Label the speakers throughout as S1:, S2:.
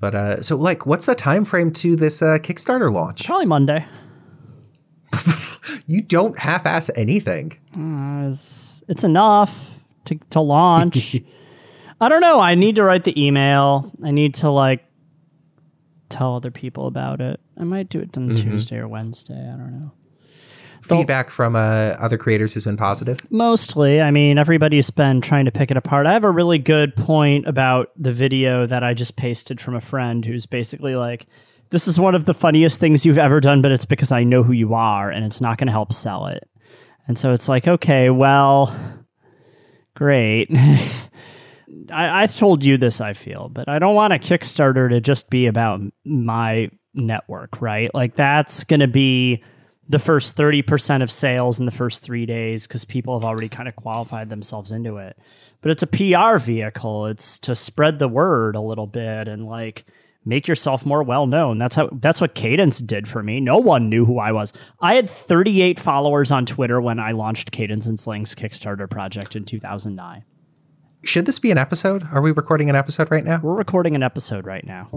S1: But uh, so like, what's the time frame to this uh, Kickstarter launch?
S2: Probably Monday.
S1: You don't half-ass anything.
S2: Uh, it's, it's enough to, to launch. I don't know. I need to write the email. I need to like tell other people about it. I might do it on Tuesday or Wednesday. I don't know.
S1: Feedback from uh, other creators has been positive.
S2: Mostly. I mean, everybody's been trying to pick it apart. I have a really good point about the video that I just pasted from a friend who's basically like, this is one of the funniest things you've ever done, but it's because I know who you are and it's not going to help sell it. And so it's like, okay, well, great. I, I told you this, I feel, but I don't want a Kickstarter to just be about my network, right? Like, that's going to be the first 30% of sales in the first three days because people have already kind of qualified themselves into it. But it's a PR vehicle. It's to spread the word a little bit and like make yourself more well known. That's how that's what Cadence did for me. No one knew who I was. I had 38 followers on Twitter when I launched Cadence and Slang's Kickstarter project in 2009.
S1: Should this be an episode? Are we recording an episode right now?
S2: We're recording an episode right now.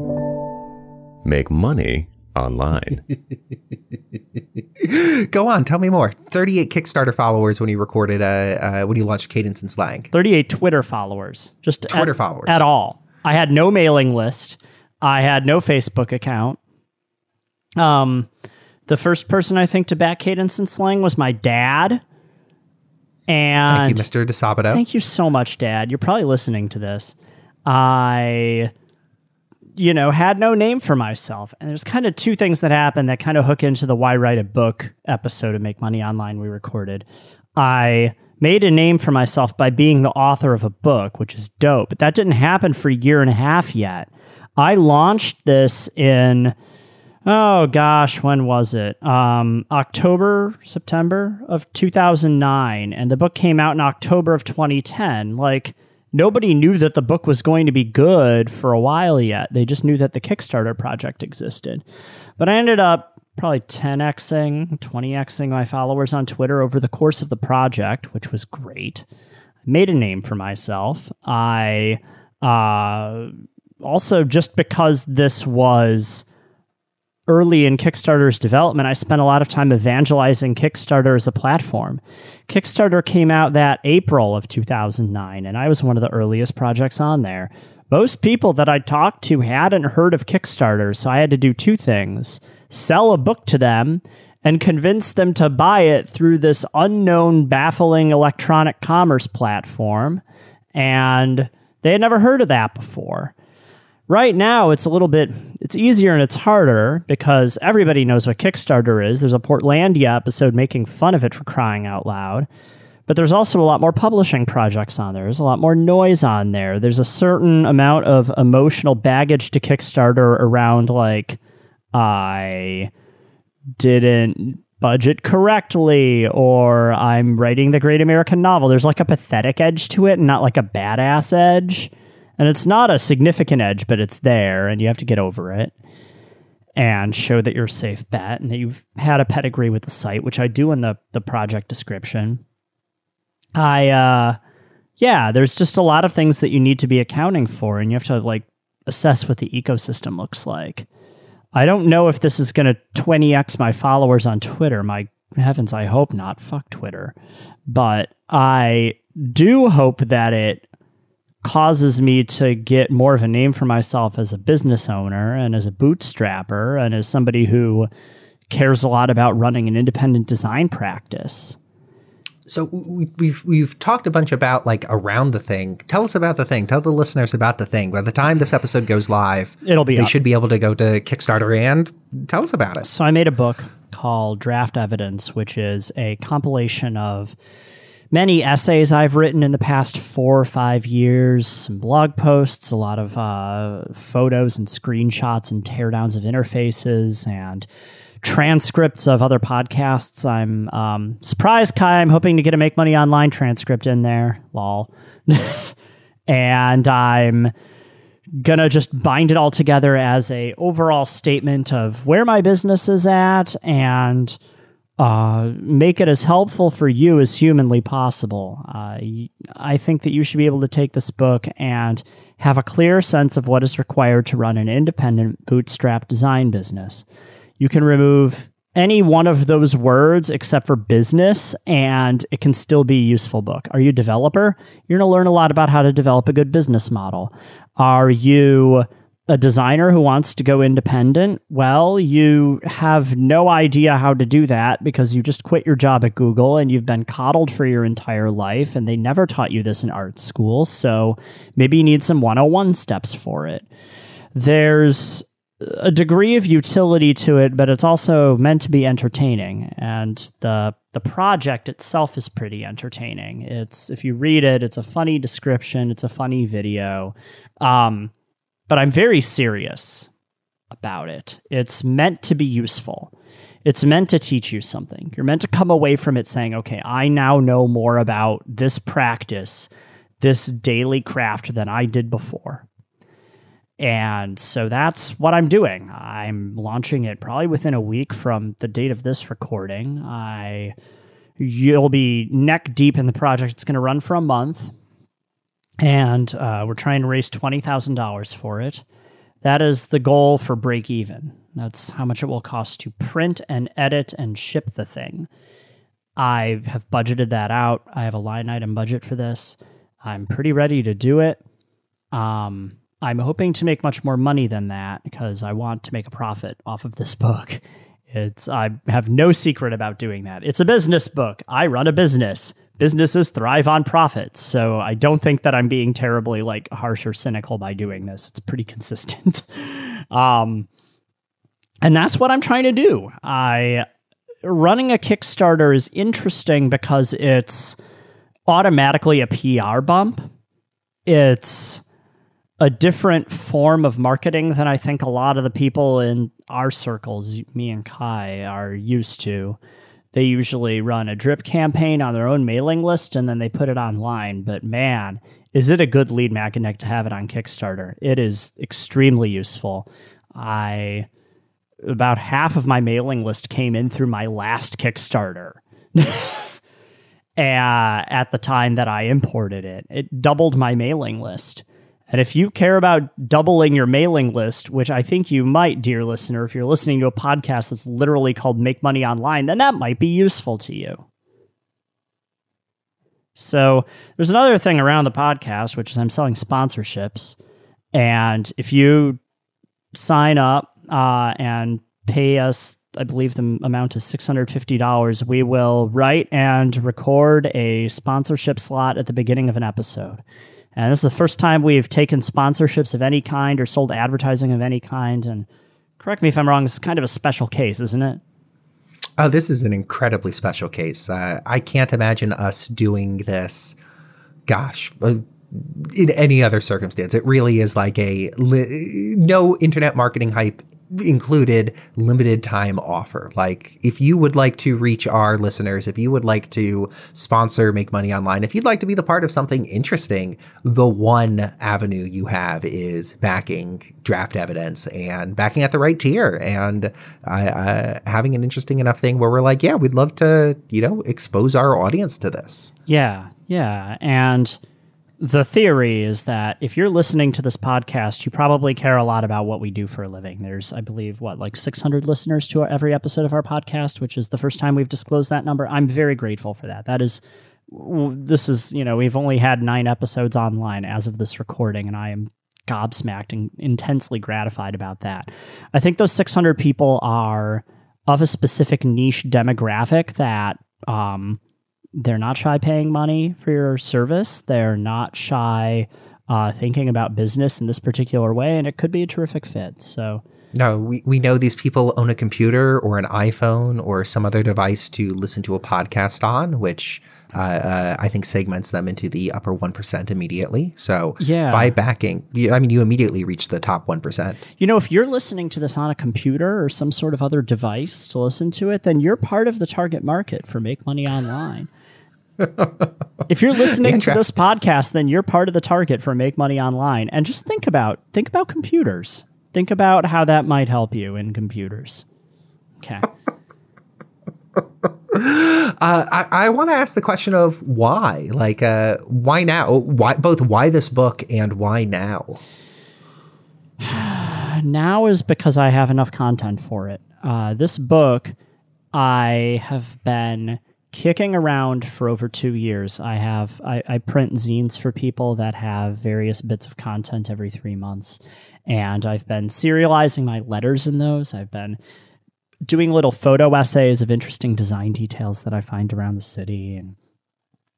S3: Make money online.
S1: Go on, tell me more. 38 Kickstarter followers when you recorded, uh, uh, when you launched Cadence and Slang.
S2: 38 Twitter followers. Just
S1: Twitter
S2: at,
S1: followers.
S2: at all. I had no mailing list. I had no Facebook account. Um, the first person I think to back Cadence and Slang was my dad. And
S1: Thank you, Mr. Disabato.
S2: Thank you so much, Dad. You're probably listening to this. I, you know, had no name for myself. And there's kind of two things that happened that kind of hook into the Why Write a Book episode of Make Money Online we recorded. I made a name for myself by being the author of a book, which is dope. But that didn't happen for a year and a half yet. I launched this in oh gosh, when was it? Um, October, September of 2009. And the book came out in October of 2010. Like, nobody knew that the book was going to be good for a while yet. They just knew that the Kickstarter project existed. But I ended up probably 10xing, 20xing my followers on Twitter over the course of the project, which was great. I made a name for myself. I uh, also, just because this was early in Kickstarter's development, I spent a lot of time evangelizing Kickstarter as a platform. Kickstarter came out that April of 2009, and I was one of the earliest projects on there. Most people that I talked to hadn't heard of Kickstarter, so I had to do two things sell a book to them and convince them to buy it through this unknown, baffling electronic commerce platform. And they had never heard of that before. Right now, it's a little bit it's easier and it's harder because everybody knows what Kickstarter is. There's a Portlandia episode making fun of it for crying out loud. But there's also a lot more publishing projects on there. There's a lot more noise on there. There's a certain amount of emotional baggage to Kickstarter around like I didn't budget correctly or I'm writing the great American novel. There's like a pathetic edge to it and not like a badass edge. And it's not a significant edge, but it's there, and you have to get over it and show that you're a safe bet and that you've had a pedigree with the site, which I do in the, the project description. I, uh, yeah, there's just a lot of things that you need to be accounting for, and you have to like assess what the ecosystem looks like. I don't know if this is going to 20x my followers on Twitter. My heavens, I hope not. Fuck Twitter. But I do hope that it causes me to get more of a name for myself as a business owner and as a bootstrapper and as somebody who cares a lot about running an independent design practice.
S1: So we, we've we've talked a bunch about like around the thing. Tell us about the thing. Tell the listeners about the thing. By the time this episode goes live,
S2: It'll be
S1: they
S2: up.
S1: should be able to go to Kickstarter and tell us about it.
S2: So I made a book called Draft Evidence, which is a compilation of many essays I've written in the past four or five years, some blog posts, a lot of uh, photos and screenshots and teardowns of interfaces, and transcripts of other podcasts. I'm um, surprised, Kai. I'm hoping to get a Make Money Online transcript in there. Lol. and I'm gonna just bind it all together as a overall statement of where my business is at and uh, make it as helpful for you as humanly possible. Uh, I think that you should be able to take this book and have a clear sense of what is required to run an independent bootstrap design business. You can remove any one of those words except for business and it can still be a useful book. Are you a developer? You're going to learn a lot about how to develop a good business model. Are you a designer who wants to go independent? Well, you have no idea how to do that because you just quit your job at Google and you've been coddled for your entire life and they never taught you this in art school. So maybe you need some 101 steps for it. There's a degree of utility to it, but it's also meant to be entertaining. And the the project itself is pretty entertaining. It's if you read it, it's a funny description, it's a funny video. Um, but I'm very serious about it. It's meant to be useful. It's meant to teach you something. You're meant to come away from it saying, okay, I now know more about this practice, this daily craft than I did before. And so that's what I'm doing. I'm launching it probably within a week from the date of this recording. I you'll be neck deep in the project. It's going to run for a month, and uh, we're trying to raise twenty thousand dollars for it. That is the goal for break even. That's how much it will cost to print and edit and ship the thing. I have budgeted that out. I have a line item budget for this. I'm pretty ready to do it. Um, I'm hoping to make much more money than that because I want to make a profit off of this book. It's I have no secret about doing that. It's a business book. I run a business. Businesses thrive on profits. So I don't think that I'm being terribly like harsh or cynical by doing this. It's pretty consistent. um and that's what I'm trying to do. I running a Kickstarter is interesting because it's automatically a PR bump. It's a different form of marketing than I think a lot of the people in our circles, me and Kai, are used to. They usually run a drip campaign on their own mailing list and then they put it online. But man, is it a good lead magnet to have it on Kickstarter? It is extremely useful. I about half of my mailing list came in through my last Kickstarter. at the time that I imported it, it doubled my mailing list. And if you care about doubling your mailing list, which I think you might, dear listener, if you're listening to a podcast that's literally called Make Money Online, then that might be useful to you. So there's another thing around the podcast, which is I'm selling sponsorships. And if you sign up uh, and pay us, I believe the amount is $650, we will write and record a sponsorship slot at the beginning of an episode. And this is the first time we've taken sponsorships of any kind or sold advertising of any kind. And correct me if I'm wrong, this is kind of a special case, isn't it?
S1: Oh, this is an incredibly special case. Uh, I can't imagine us doing this, gosh, uh, in any other circumstance. It really is like a li- no internet marketing hype included limited time offer. Like if you would like to reach our listeners, if you would like to sponsor Make Money Online, if you'd like to be the part of something interesting, the one avenue you have is backing draft evidence and backing at the right tier and uh, uh, having an interesting enough thing where we're like, yeah, we'd love to, you know, expose our audience to this.
S2: Yeah, yeah. And the theory is that if you're listening to this podcast, you probably care a lot about what we do for a living. There's, I believe, what, like 600 listeners to every episode of our podcast, which is the first time we've disclosed that number. I'm very grateful for that. That is, this is, you know, we've only had nine episodes online as of this recording, and I am gobsmacked and intensely gratified about that. I think those 600 people are of a specific niche demographic that, um, they're not shy paying money for your service. They're not shy uh, thinking about business in this particular way, and it could be a terrific fit. So.
S1: No, we, we know these people own a computer or an iPhone or some other device to listen to a podcast on, which uh, uh, I think segments them into the upper 1% immediately. So
S2: yeah.
S1: by backing, I mean, you immediately reach the top 1%.
S2: You know, if you're listening to this on a computer or some sort of other device to listen to it, then you're part of the target market for Make Money Online if you're listening to this podcast, then you're part of the target for Make Money Online. And just think about think about computers. Think about how that might help you in computers. Okay.
S1: Uh, I, I want to ask the question of why, like, uh, why now? Why both why this book and why now?
S2: now is because I have enough content for it. Uh, this book, I have been kicking around for over two years. I have I, I print zines for people that have various bits of content every three months, and I've been serializing my letters in those. I've been doing little photo essays of interesting design details that I find around the city and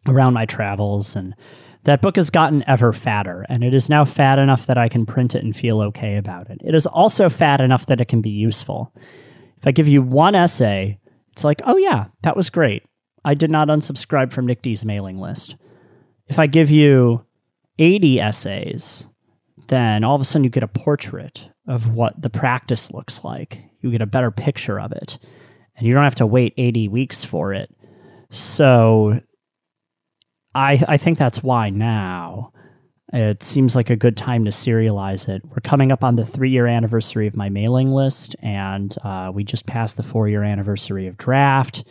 S2: around my travels and that book has gotten ever fatter and it is now fat enough that I can print it and feel okay about it. It is also fat enough that it can be useful. If I give you one essay, it's like, "Oh yeah, that was great. I did not unsubscribe from Nick D's mailing list." If I give you 80 essays, then all of a sudden you get a portrait of what the practice looks like. You get a better picture of it, and you don't have to wait 80 weeks for it. So I, I think that's why now. It seems like a good time to serialize it. We're coming up on the three year anniversary of my mailing list, and uh, we just passed the four year anniversary of draft.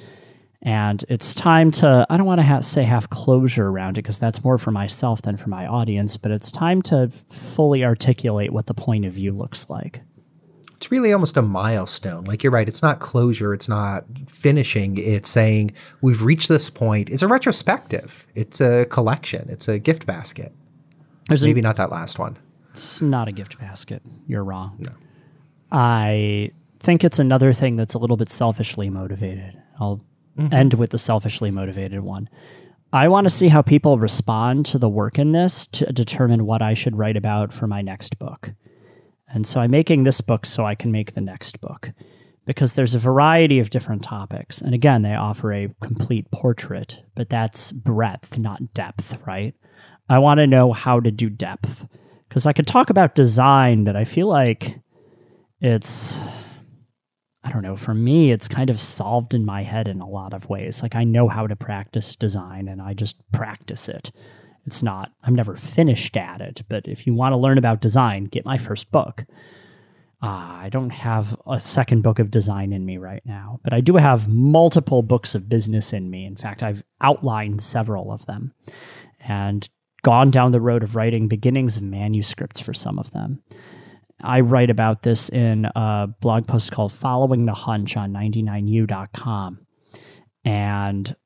S2: And it's time to, I don't want to ha- say have closure around it because that's more for myself than for my audience, but it's time to fully articulate what the point of view looks like.
S1: It's really almost a milestone. Like you're right, it's not closure, it's not finishing, it's saying we've reached this point. It's a retrospective, it's a collection, it's a gift basket.
S2: There's
S1: Maybe not that last one.
S2: It's not a gift basket. You're wrong. No. I think it's another thing that's a little bit selfishly motivated. I'll mm-hmm. end with the selfishly motivated one. I want to see how people respond to the work in this to determine what I should write about for my next book. And so I'm making this book so I can make the next book because there's a variety of different topics. And again, they offer a complete portrait, but that's breadth, not depth, right? I want to know how to do depth because I could talk about design, but I feel like it's I don't know, for me, it's kind of solved in my head in a lot of ways. Like I know how to practice design and I just practice it. It's not, I'm never finished at it, but if you want to learn about design, get my first book. Uh, I don't have a second book of design in me right now, but I do have multiple books of business in me. In fact, I've outlined several of them and gone down the road of writing beginnings of manuscripts for some of them. I write about this in a blog post called Following the Hunch on 99u.com. And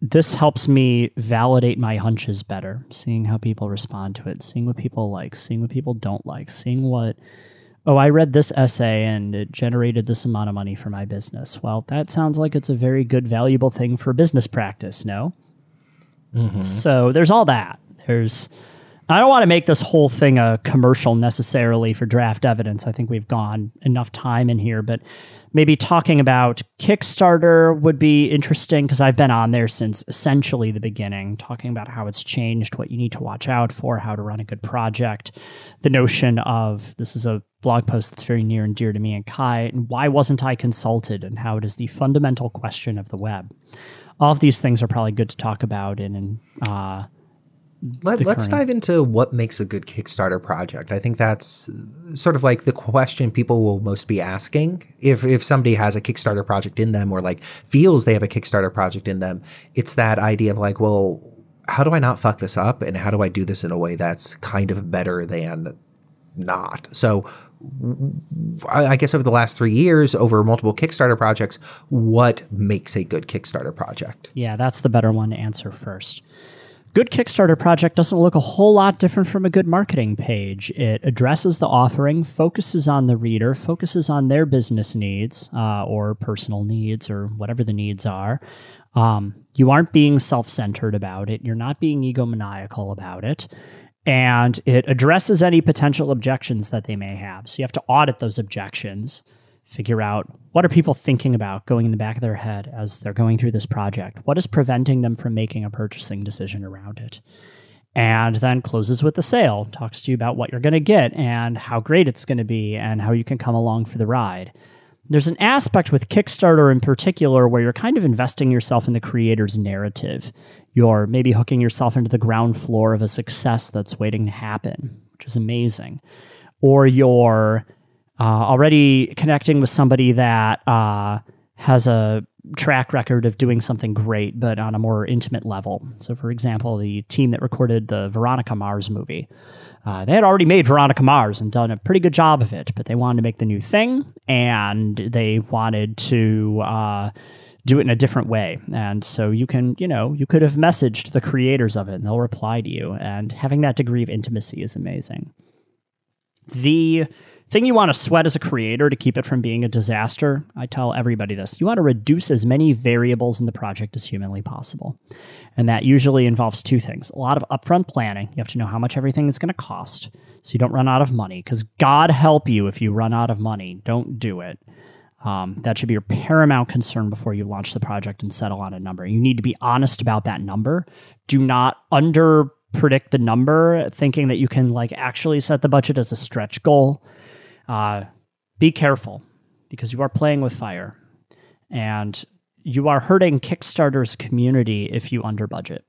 S2: this helps me validate my hunches better, seeing how people respond to it, seeing what people like, seeing what people don't like, seeing what, oh, I read this essay and it generated this amount of money for my business. Well, that sounds like it's a very good, valuable thing for business practice, no? Mm-hmm. So there's all that. There's I don't want to make this whole thing a commercial necessarily for draft evidence. I think we've gone enough time in here, but maybe talking about Kickstarter would be interesting because I've been on there since essentially the beginning, talking about how it's changed, what you need to watch out for, how to run a good project, the notion of this is a blog post that's very near and dear to me and Kai, and why wasn't I consulted, and how it is the fundamental question of the web. All of these things are probably good to talk about in, in uh,
S1: let, us dive into what makes a good Kickstarter project. I think that's sort of like the question people will most be asking if if somebody has a Kickstarter project in them or like feels they have a Kickstarter project in them. It's that idea of like, well, how do I not fuck this up and how do I do this in a way that's kind of better than not? So I guess over the last three years, over multiple Kickstarter projects, what makes a good Kickstarter project?
S2: Yeah, that's the better one to answer first good Kickstarter project doesn't look a whole lot different from a good marketing page. It addresses the offering, focuses on the reader, focuses on their business needs uh, or personal needs or whatever the needs are. Um, you aren't being self centered about it, you're not being egomaniacal about it. And it addresses any potential objections that they may have. So you have to audit those objections figure out what are people thinking about going in the back of their head as they're going through this project? What is preventing them from making a purchasing decision around it? And then closes with the sale talks to you about what you're going to get and how great it's going to be and how you can come along for the ride. There's an aspect with kickstarter in particular where you're kind of investing yourself in the creator's narrative. You're maybe hooking yourself into the ground floor of a success that's waiting to happen which is amazing. Or you're uh, already connecting with somebody that uh, has a track record of doing something great, but on a more intimate level. So, for example, the team that recorded the Veronica Mars movie, uh, they had already made Veronica Mars and done a pretty good job of it, but they wanted to make the new thing and they wanted to. Uh, do it in a different way. And so you can, you know, you could have messaged the creators of it and they'll reply to you. And having that degree of intimacy is amazing. The thing you want to sweat as a creator to keep it from being a disaster, I tell everybody this you want to reduce as many variables in the project as humanly possible. And that usually involves two things a lot of upfront planning. You have to know how much everything is going to cost so you don't run out of money, because God help you if you run out of money. Don't do it. Um, that should be your paramount concern before you launch the project and settle on a number. You need to be honest about that number. Do not under predict the number, thinking that you can like actually set the budget as a stretch goal. Uh, be careful because you are playing with fire, and you are hurting Kickstarter's community if you under budget.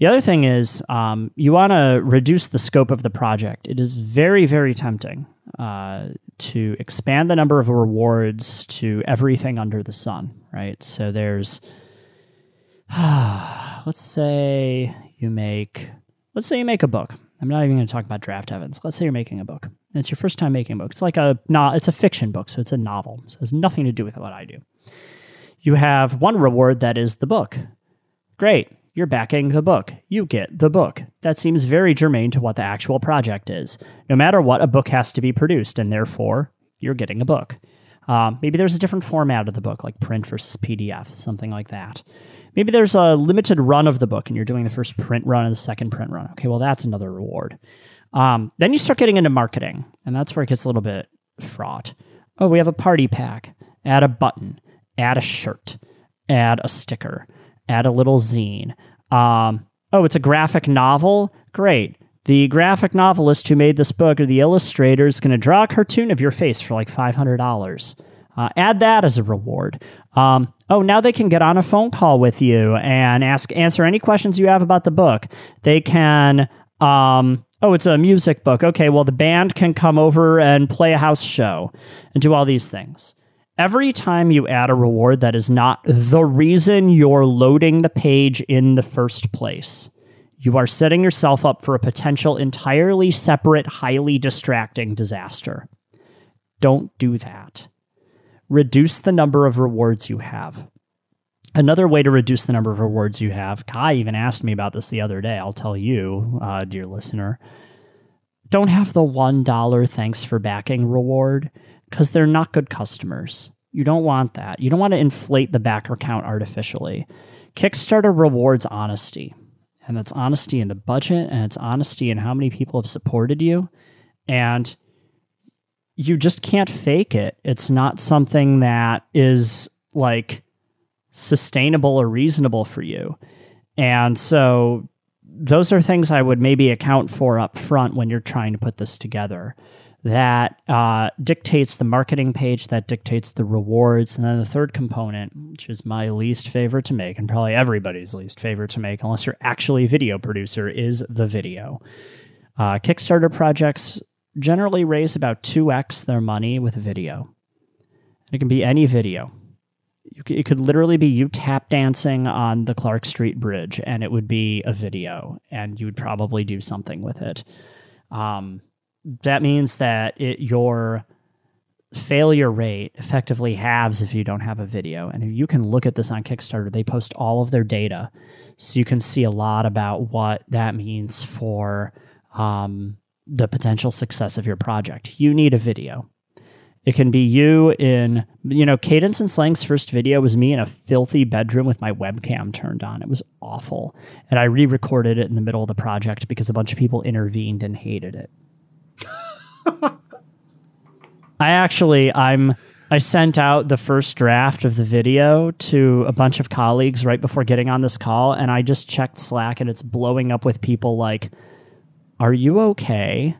S2: The other thing is um, you want to reduce the scope of the project. It is very, very tempting uh, to expand the number of rewards to everything under the sun, right? So there's, let's say you make, let's say you make a book. I'm not even going to talk about draft evidence. Let's say you're making a book. It's your first time making a book. It's like a no, it's a fiction book, so it's a novel. So it has nothing to do with what I do. You have one reward that is the book. Great you're backing the book. You get the book. That seems very germane to what the actual project is. No matter what, a book has to be produced, and therefore, you're getting a book. Um, maybe there's a different format of the book, like print versus PDF, something like that. Maybe there's a limited run of the book, and you're doing the first print run and the second print run. Okay, well, that's another reward. Um, then you start getting into marketing, and that's where it gets a little bit fraught. Oh, we have a party pack. Add a button, add a shirt, add a sticker, add a little zine, um, oh, it's a graphic novel? Great. The graphic novelist who made this book or the illustrator is going to draw a cartoon of your face for like $500. Uh, add that as a reward. Um, oh, now they can get on a phone call with you and ask answer any questions you have about the book. They can. Um, oh, it's a music book. Okay, well, the band can come over and play a house show and do all these things every time you add a reward that is not the reason you're loading the page in the first place, you are setting yourself up for a potential entirely separate, highly distracting disaster. Don't do that. Reduce the number of rewards you have. Another way to reduce the number of rewards you have, Kai even asked me about this the other day. I'll tell you, uh, dear listener. Don't have the $1 thanks for backing reward because they're not good customers. You don't want that. You don't want to inflate the backer count artificially. Kickstarter rewards honesty, and that's honesty in the budget, and it's honesty in how many people have supported you. And you just can't fake it. It's not something that is like sustainable or reasonable for you. And so those are things I would maybe account for up front when you're trying to put this together that uh, dictates the marketing page, that dictates the rewards. And then the third component, which is my least favorite to make, and probably everybody's least favorite to make, unless you're actually a video producer, is the video. Uh, Kickstarter projects generally raise about 2x their money with video. It can be any video. It could literally be you tap dancing on the Clark Street Bridge, and it would be a video, and you would probably do something with it. Um, that means that it, your failure rate effectively halves if you don't have a video. And you can look at this on Kickstarter, they post all of their data. So you can see a lot about what that means for um, the potential success of your project. You need a video. It can be you in, you know, Cadence and Slang's first video was me in a filthy bedroom with my webcam turned on. It was awful. And I re recorded it in the middle of the project because a bunch of people intervened and hated it. I actually I'm I sent out the first draft of the video to a bunch of colleagues right before getting on this call and I just checked Slack and it's blowing up with people like are you okay?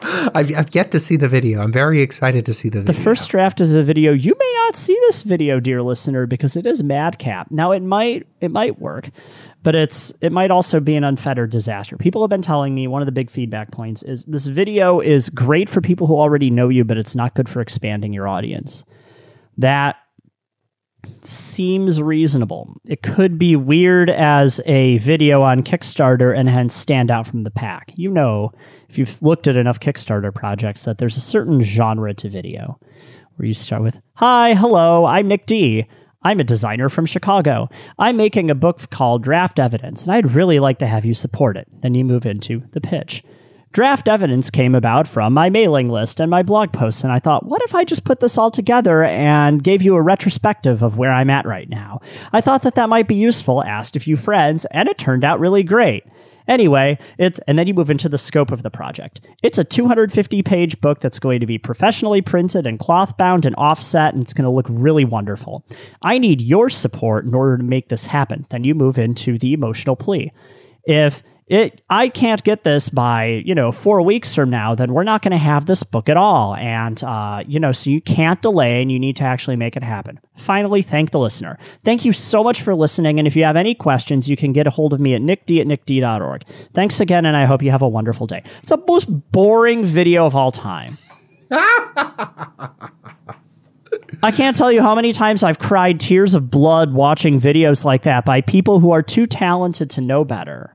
S1: I've, I've yet to see the video. I'm very excited to see the video.
S2: The first draft of the video, you may not see this video, dear listener, because it is madcap. Now it might it might work, but it's it might also be an unfettered disaster. People have been telling me one of the big feedback points is this video is great for people who already know you, but it's not good for expanding your audience. That seems reasonable. It could be weird as a video on Kickstarter and hence stand out from the pack. You know, if you've looked at enough Kickstarter projects, that there's a certain genre to video where you start with, Hi, hello, I'm Nick D. I'm a designer from Chicago. I'm making a book called Draft Evidence, and I'd really like to have you support it. Then you move into the pitch. Draft evidence came about from my mailing list and my blog posts, and I thought, what if I just put this all together and gave you a retrospective of where I'm at right now? I thought that that might be useful, asked a few friends, and it turned out really great. Anyway, it's and then you move into the scope of the project. It's a 250 page book that's going to be professionally printed and cloth bound and offset, and it's going to look really wonderful. I need your support in order to make this happen. Then you move into the emotional plea. If it I can't get this by you know four weeks from now, then we're not going to have this book at all. And uh, you know, so you can't delay, and you need to actually make it happen. Finally, thank the listener. Thank you so much for listening. And if you have any questions, you can get a hold of me at nickd at nickd.org. Thanks again, and I hope you have a wonderful day. It's the most boring video of all time. I can't tell you how many times I've cried tears of blood watching videos like that by people who are too talented to know better.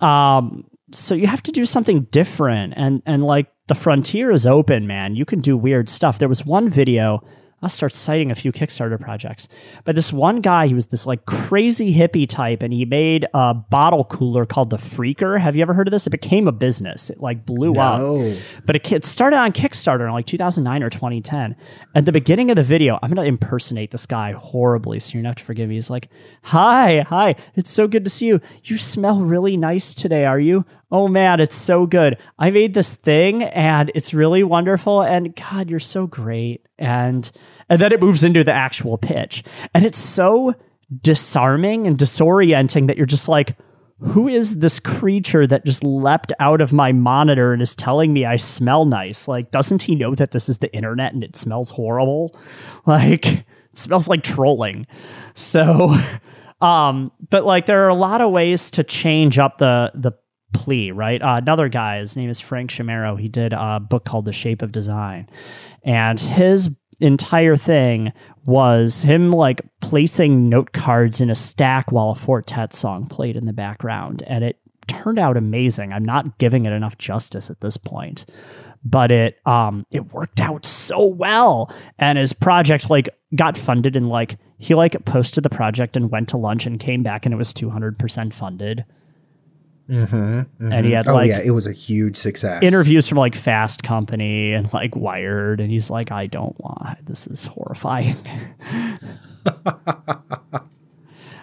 S2: Um, so you have to do something different, and and like the frontier is open, man. You can do weird stuff. There was one video I'll start citing a few Kickstarter projects. But this one guy, he was this like crazy hippie type, and he made a bottle cooler called the Freaker. Have you ever heard of this? It became a business. It like blew
S1: No.
S2: up. But it, it started on Kickstarter in like 2009 or 2010. At the beginning of the video, I'm going to impersonate this guy horribly, so you're going to have to forgive me. He's like, Hi, hi, it's so good to see you. You smell really nice today, are you? Oh man, it's so good. I made this thing and it's really wonderful. And God, you're so great. And and then it moves into the actual pitch. And it's so disarming and disorienting that you're just like, who is this creature that just leapt out of my monitor and is telling me I smell nice? Like, doesn't he know that this is the internet and it smells horrible? Like, it smells like trolling. So, um, but like, there are a lot of ways to change up the the plea, right? Uh, another guy, his name is Frank Chimero. He did a book called The Shape of Design, and his entire thing was him like placing note cards in a stack while a Four Tet song played in the background, and it turned out amazing. I'm not giving it enough justice at this point, but it um it worked out so well, and his project like got funded and like he like posted the project and went to lunch and came back and it was 200% funded. Mm-hmm, and he mm-hmm. had
S1: Oh
S2: like
S1: yeah, it was a huge success.
S2: interviews from like Fast Company and like Wired, and he's like, I don't want this is horrifying.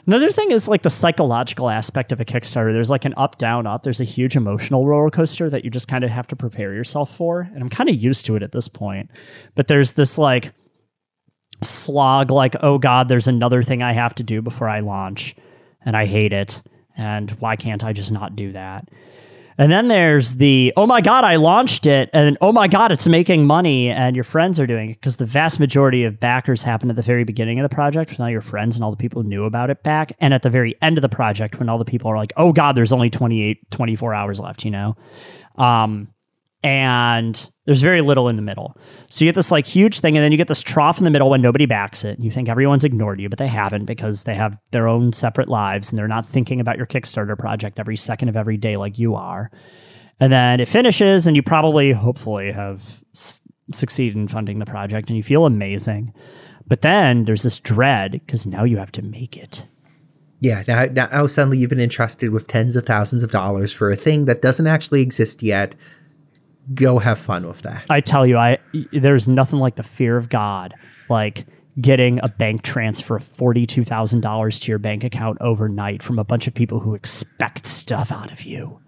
S2: Another thing is like the psychological aspect of a Kickstarter. There's like an up, down, up. There's a huge emotional roller coaster that you just kind of have to prepare yourself for. And I'm kind of used to it at this point. But there's this like slog, like, oh God, there's another thing I have to do before I launch. And I hate it. And why can't I just not do that? And then there's the, oh my God, I launched it. And oh my God, it's making money. And your friends are doing it because the vast majority of backers happen at the very beginning of the project when all your friends and all the people who knew about it back. And at the very end of the project when all the people are like, oh God, there's only 28, 24 hours left, you know? Um, and there's very little in the middle. So you get this like huge thing, and then you get this trough in the middle when nobody backs it. You think everyone's ignored you, but they haven't because they have their own separate lives and they're not thinking about your Kickstarter project every second of every day like you are. And then it finishes, and you probably, hopefully, have s- succeeded in funding the project and you feel amazing. But then there's this dread because now you have to make it.
S1: Yeah, now, now suddenly you've been entrusted with tens of thousands of dollars for a thing that doesn't actually exist yet. Go have fun with that.
S2: I tell you, I there's nothing like the fear of God, like getting a bank transfer of forty two thousand dollars to your bank account overnight from a bunch of people who expect stuff out of you.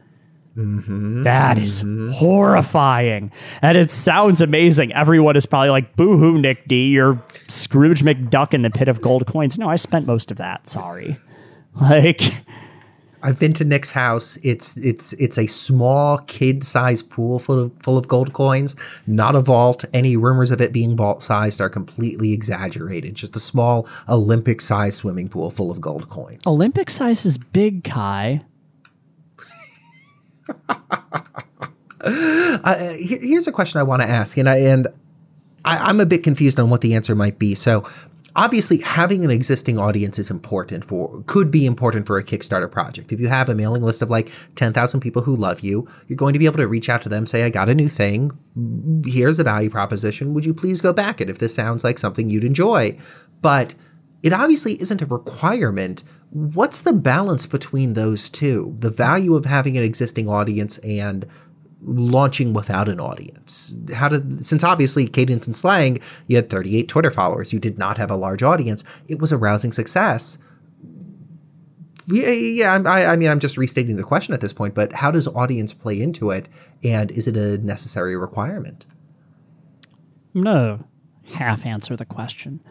S2: Mm-hmm. That is mm-hmm. horrifying, and it sounds amazing. Everyone is probably like, "Boo hoo, Nick D, you're Scrooge McDuck in the pit of gold coins." No, I spent most of that. Sorry, like.
S1: I've been to Nick's house. It's it's it's a small kid-sized pool full of full of gold coins, not a vault. Any rumors of it being vault-sized are completely exaggerated. Just a small Olympic-sized swimming pool full of gold coins.
S2: Olympic size is big, Kai.
S1: Uh, here's a question I want to ask, and I and I, I'm a bit confused on what the answer might be. So obviously having an existing audience is important for could be important for a kickstarter project. If you have a mailing list of like 10,000 people who love you you're going to be able to reach out to them say i got a new thing. Here's a value proposition. Would you please go back it if this sounds like something you'd enjoy? But it obviously isn't a requirement. What's the balance between those two? The value of having an existing audience and launching without an audience? How did since obviously cadence and slang, you had 38 Twitter followers, you did not have a large audience. It was a rousing success. Yeah, yeah. I, I mean, I'm just restating the question at this point. But how does audience play into it, and is it a necessary requirement?
S2: No, half answer the question.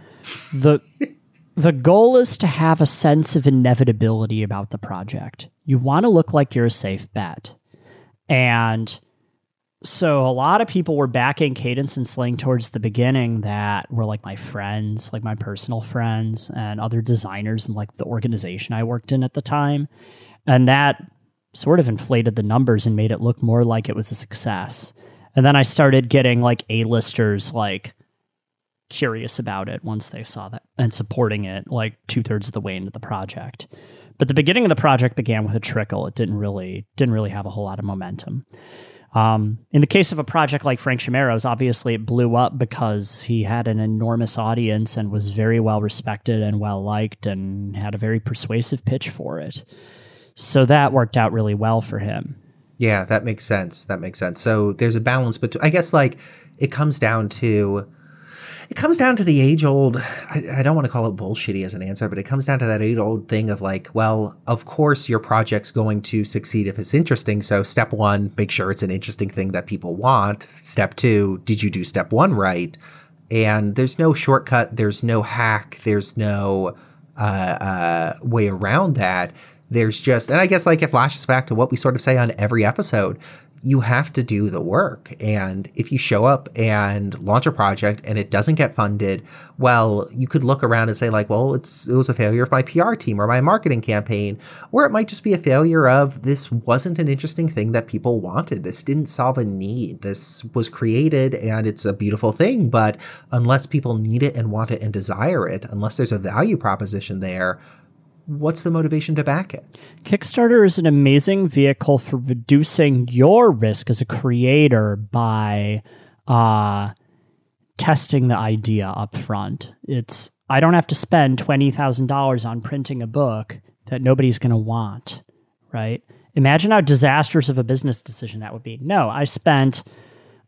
S2: the The goal is to have a sense of inevitability about the project. You want to look like you're a safe bet. And so a lot of people were backing Cadence and Slang towards the beginning that were like my friends, like my personal friends and other designers and like the organization I worked in at the time. And that sort of inflated the numbers and made it look more like it was a success. And then I started getting like A-listers like curious about it once they saw that and supporting it like two thirds of the way into the project. But the beginning of the project began with a trickle. It didn't really didn't really have a whole lot of momentum. Um, in the case of a project like Frank Chimero's, obviously it blew up because he had an enormous audience and was very well respected and well liked and had a very persuasive pitch for it. So that worked out really well for him.
S1: Yeah, that makes sense. That makes sense. So there's a balance, but I guess like it comes down to it comes down to the age old I, I, don't want to call it bullshitty as an answer but it comes down to that age old thing of like well of course your project's going to succeed if it's interesting so step one make sure it's an interesting thing that people want. Step two did you do step one right? And there's no shortcut there's no hack there's no uh, uh, way around that there's just and i guess like it flashes back to what we sort of say on every episode you have to do the work. And if you show up and launch a project and it doesn't get funded, well, you could look around and say like, well, it's it was a failure of my PR team or my marketing campaign, or it might just be a failure of this wasn't an interesting thing that people wanted. This didn't solve a need. This was created and it's a beautiful thing, but unless people need it and want it and desire it, unless there's a value proposition there, what's the motivation to back it?
S2: Kickstarter is an amazing vehicle for reducing your risk as a creator by uh, testing the idea up front. It's I don't have to spend twenty thousand dollars on printing a book that nobody's going to want, right? Imagine how disastrous of a business decision that would be. No, I spent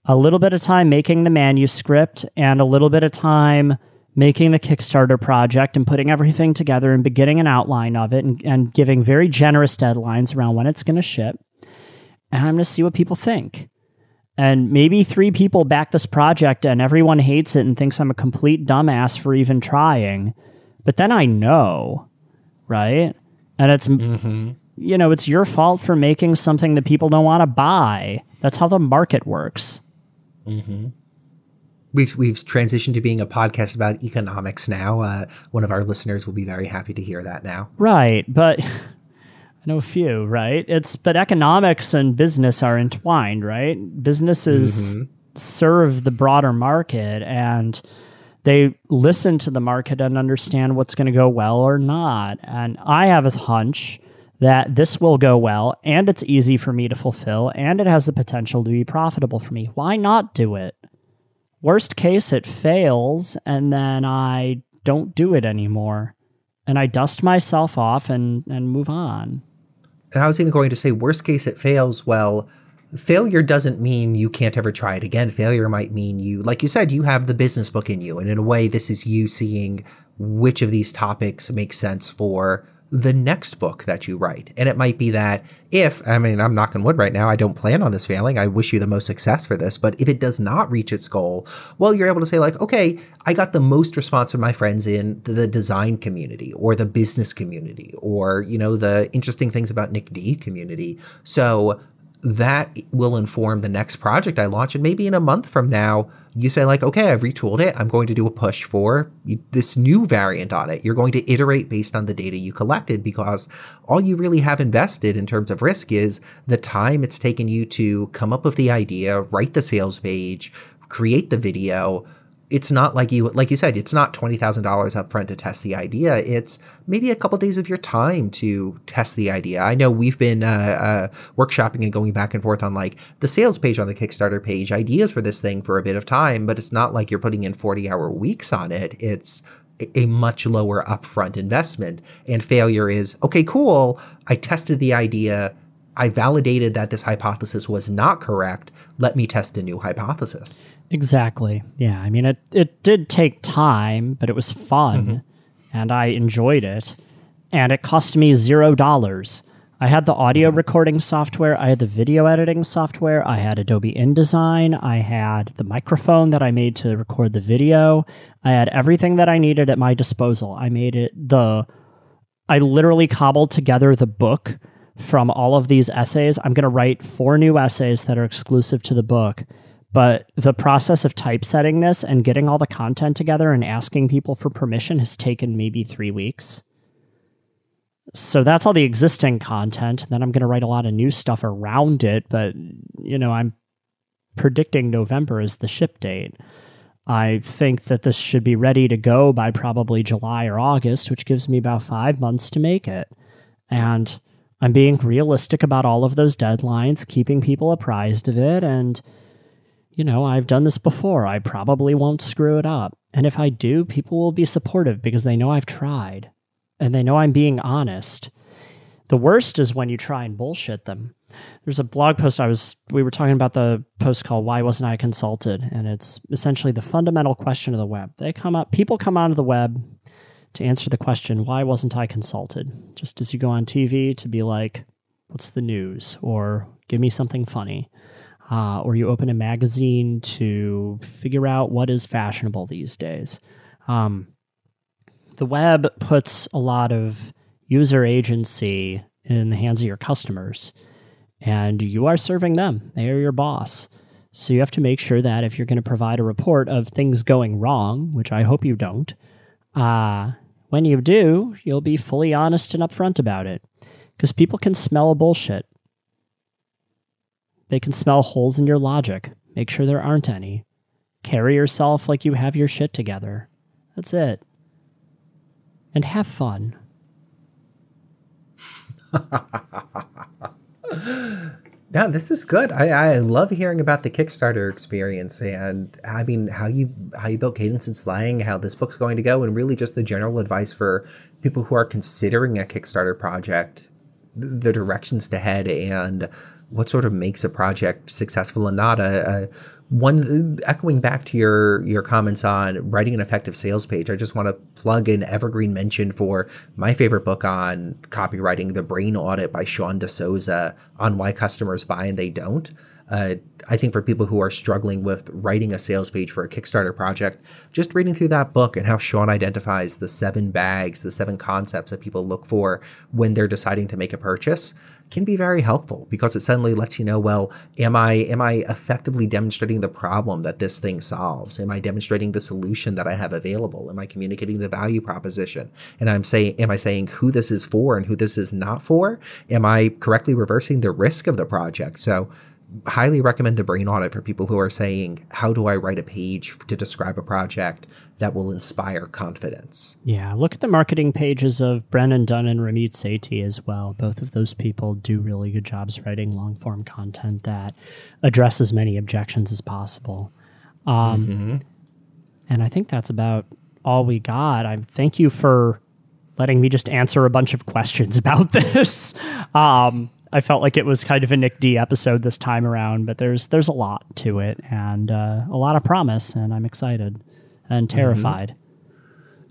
S2: a little bit of time making the manuscript and a little bit of time making the Kickstarter project and putting everything together and beginning an outline of it and, and giving very generous deadlines around when it's going to ship. And I'm going to see what people think. And maybe three people back this project and everyone hates it and thinks I'm a complete dumbass for even trying. But then I know, right? And it's, mm-hmm. you know, it's your fault for making something that people don't want to buy. That's how the market works.
S1: Mm-hmm we've we've transitioned to being a podcast about economics now. Uh, one of our listeners will be very happy to hear that now.
S2: Right, but I know a few. Right, it's but economics and business are entwined. Right, businesses mm-hmm. serve the broader market and. They listen to the market and understand what's going to go well or not. And I have a hunch that this will go well and it's easy for me to fulfill and it has the potential to be profitable for me. Why not do it? Worst case, it fails, and then I don't do it anymore. And I dust myself off and, and move on.
S1: And I was even going to say, worst case, it fails. Well, failure doesn't mean you can't ever try it again. Failure might mean you, like you said, you have the business book in you. And in a way, this is you seeing which of these topics makes sense for the next book that you write. And it might be that if, I mean, I'm knocking wood right now, I don't plan on this failing. I wish you the most success for this. But if it does not reach its goal, well, you're able to say, like, okay, I got the most response from my friends in the design community or the business community or, you know, the interesting things about Nick D community. So that will inform the next project I launch. And maybe in a month from now, you say, like, okay, I've retooled it. I'm going to do a push for this new variant on it. You're going to iterate based on the data you collected because all you really have invested in terms of risk is the time it's taken you to come up with the idea, write the sales page, create the video, it's not like you like you said it's not $20000 up front to test the idea. It's maybe a couple days of your time to test the idea. I know we've been uh, uh, workshopping and going back and forth on like the sales page on the kickstarter page ideas for this thing for a bit of time but it's not like you're putting in 40 hour weeks on it. It's a much lower upfront investment. And failure is okay cool. I tested the idea I validated that this hypothesis was not correct. Let me test a new hypothesis.
S2: Exactly. Yeah. I mean, it, it did take time, but it was fun mm-hmm. and I enjoyed it. And it cost me zero dollars. I had the audio recording software, I had the video editing software, I had Adobe InDesign, I had the microphone that I made to record the video. I had everything that I needed at my disposal. I made it the I literally cobbled together the book from all of these essays. I'm going to write four new essays that are exclusive to the book. But the process of typesetting this and getting all the content together and asking people for permission has taken maybe three weeks. So that's all the existing content. Then I'm going to write a lot of new stuff around it. But, you know, I'm predicting November is the ship date. I think that this should be ready to go by probably July or August, which gives me about five months to make it. And I'm being realistic about all of those deadlines, keeping people apprised of it. And, you know, I've done this before. I probably won't screw it up. And if I do, people will be supportive because they know I've tried and they know I'm being honest. The worst is when you try and bullshit them. There's a blog post I was we were talking about the post called Why Wasn't I Consulted? And it's essentially the fundamental question of the web. They come up people come onto the web to answer the question, why wasn't I consulted? Just as you go on TV to be like, what's the news? Or give me something funny. Uh, or you open a magazine to figure out what is fashionable these days. Um, the web puts a lot of user agency in the hands of your customers, and you are serving them. They are your boss. So you have to make sure that if you're going to provide a report of things going wrong, which I hope you don't, uh, when you do, you'll be fully honest and upfront about it. Because people can smell bullshit. They can smell holes in your logic. Make sure there aren't any. Carry yourself like you have your shit together. That's it. And have fun.
S1: Yeah, this is good. I, I love hearing about the Kickstarter experience and I mean how you how you built Cadence and Slang, how this book's going to go, and really just the general advice for people who are considering a Kickstarter project, the directions to head and what sort of makes a project successful? And not a, a one echoing back to your your comments on writing an effective sales page i just want to plug an evergreen mention for my favorite book on copywriting the brain audit by sean D'Souza on why customers buy and they don't. Uh, I think for people who are struggling with writing a sales page for a Kickstarter project, just reading through that book and how Sean identifies the seven bags, the seven concepts that people look for when they're deciding to make a purchase can be very helpful because it suddenly lets you know, well, am I am I effectively demonstrating the problem that this thing solves? Am I demonstrating the solution that I have available? Am I communicating the value proposition? And I'm saying, am I saying who this is for and who this is not for? Am I correctly reversing the risk of the project? So highly recommend the brain audit for people who are saying, How do I write a page to describe a project that will inspire confidence?
S2: Yeah, look at the marketing pages of Brennan Dunn and Ramit Sethi as well. Both of those people do really good jobs writing long form content that addresses as many objections as possible. Um, mm-hmm. And I think that's about all we got. I thank you for letting me just answer a bunch of questions about this. Um, I felt like it was kind of a Nick D episode this time around, but there's there's a lot to it and uh, a lot of promise, and I'm excited and mm-hmm. terrified. Mm-hmm.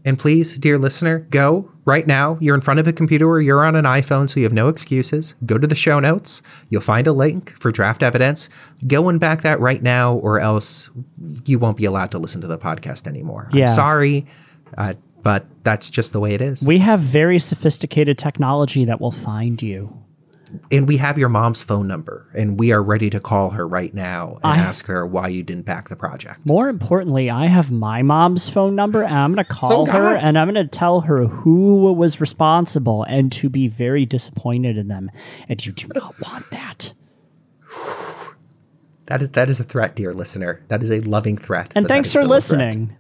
S1: And please, dear listener, go right now. You're in front of a computer or you're on an iPhone, so you have no excuses. Go to the show notes. You'll find a link for draft evidence. Go and back that right now, or else you won't be allowed to listen to the podcast anymore. Yeah. I'm sorry, uh, but that's just the way it is.
S2: We have very sophisticated technology that will find you
S1: and we have your mom's phone number and we are ready to call her right now and I, ask her why you didn't back the project.
S2: More importantly, I have my mom's phone number and I'm going to oh, call oh, her and I'm going to tell her who was responsible and to be very disappointed in them. And you do not want that.
S1: That is that is a threat, dear listener. That is a loving threat.
S2: And thanks for
S1: a threat.
S2: listening.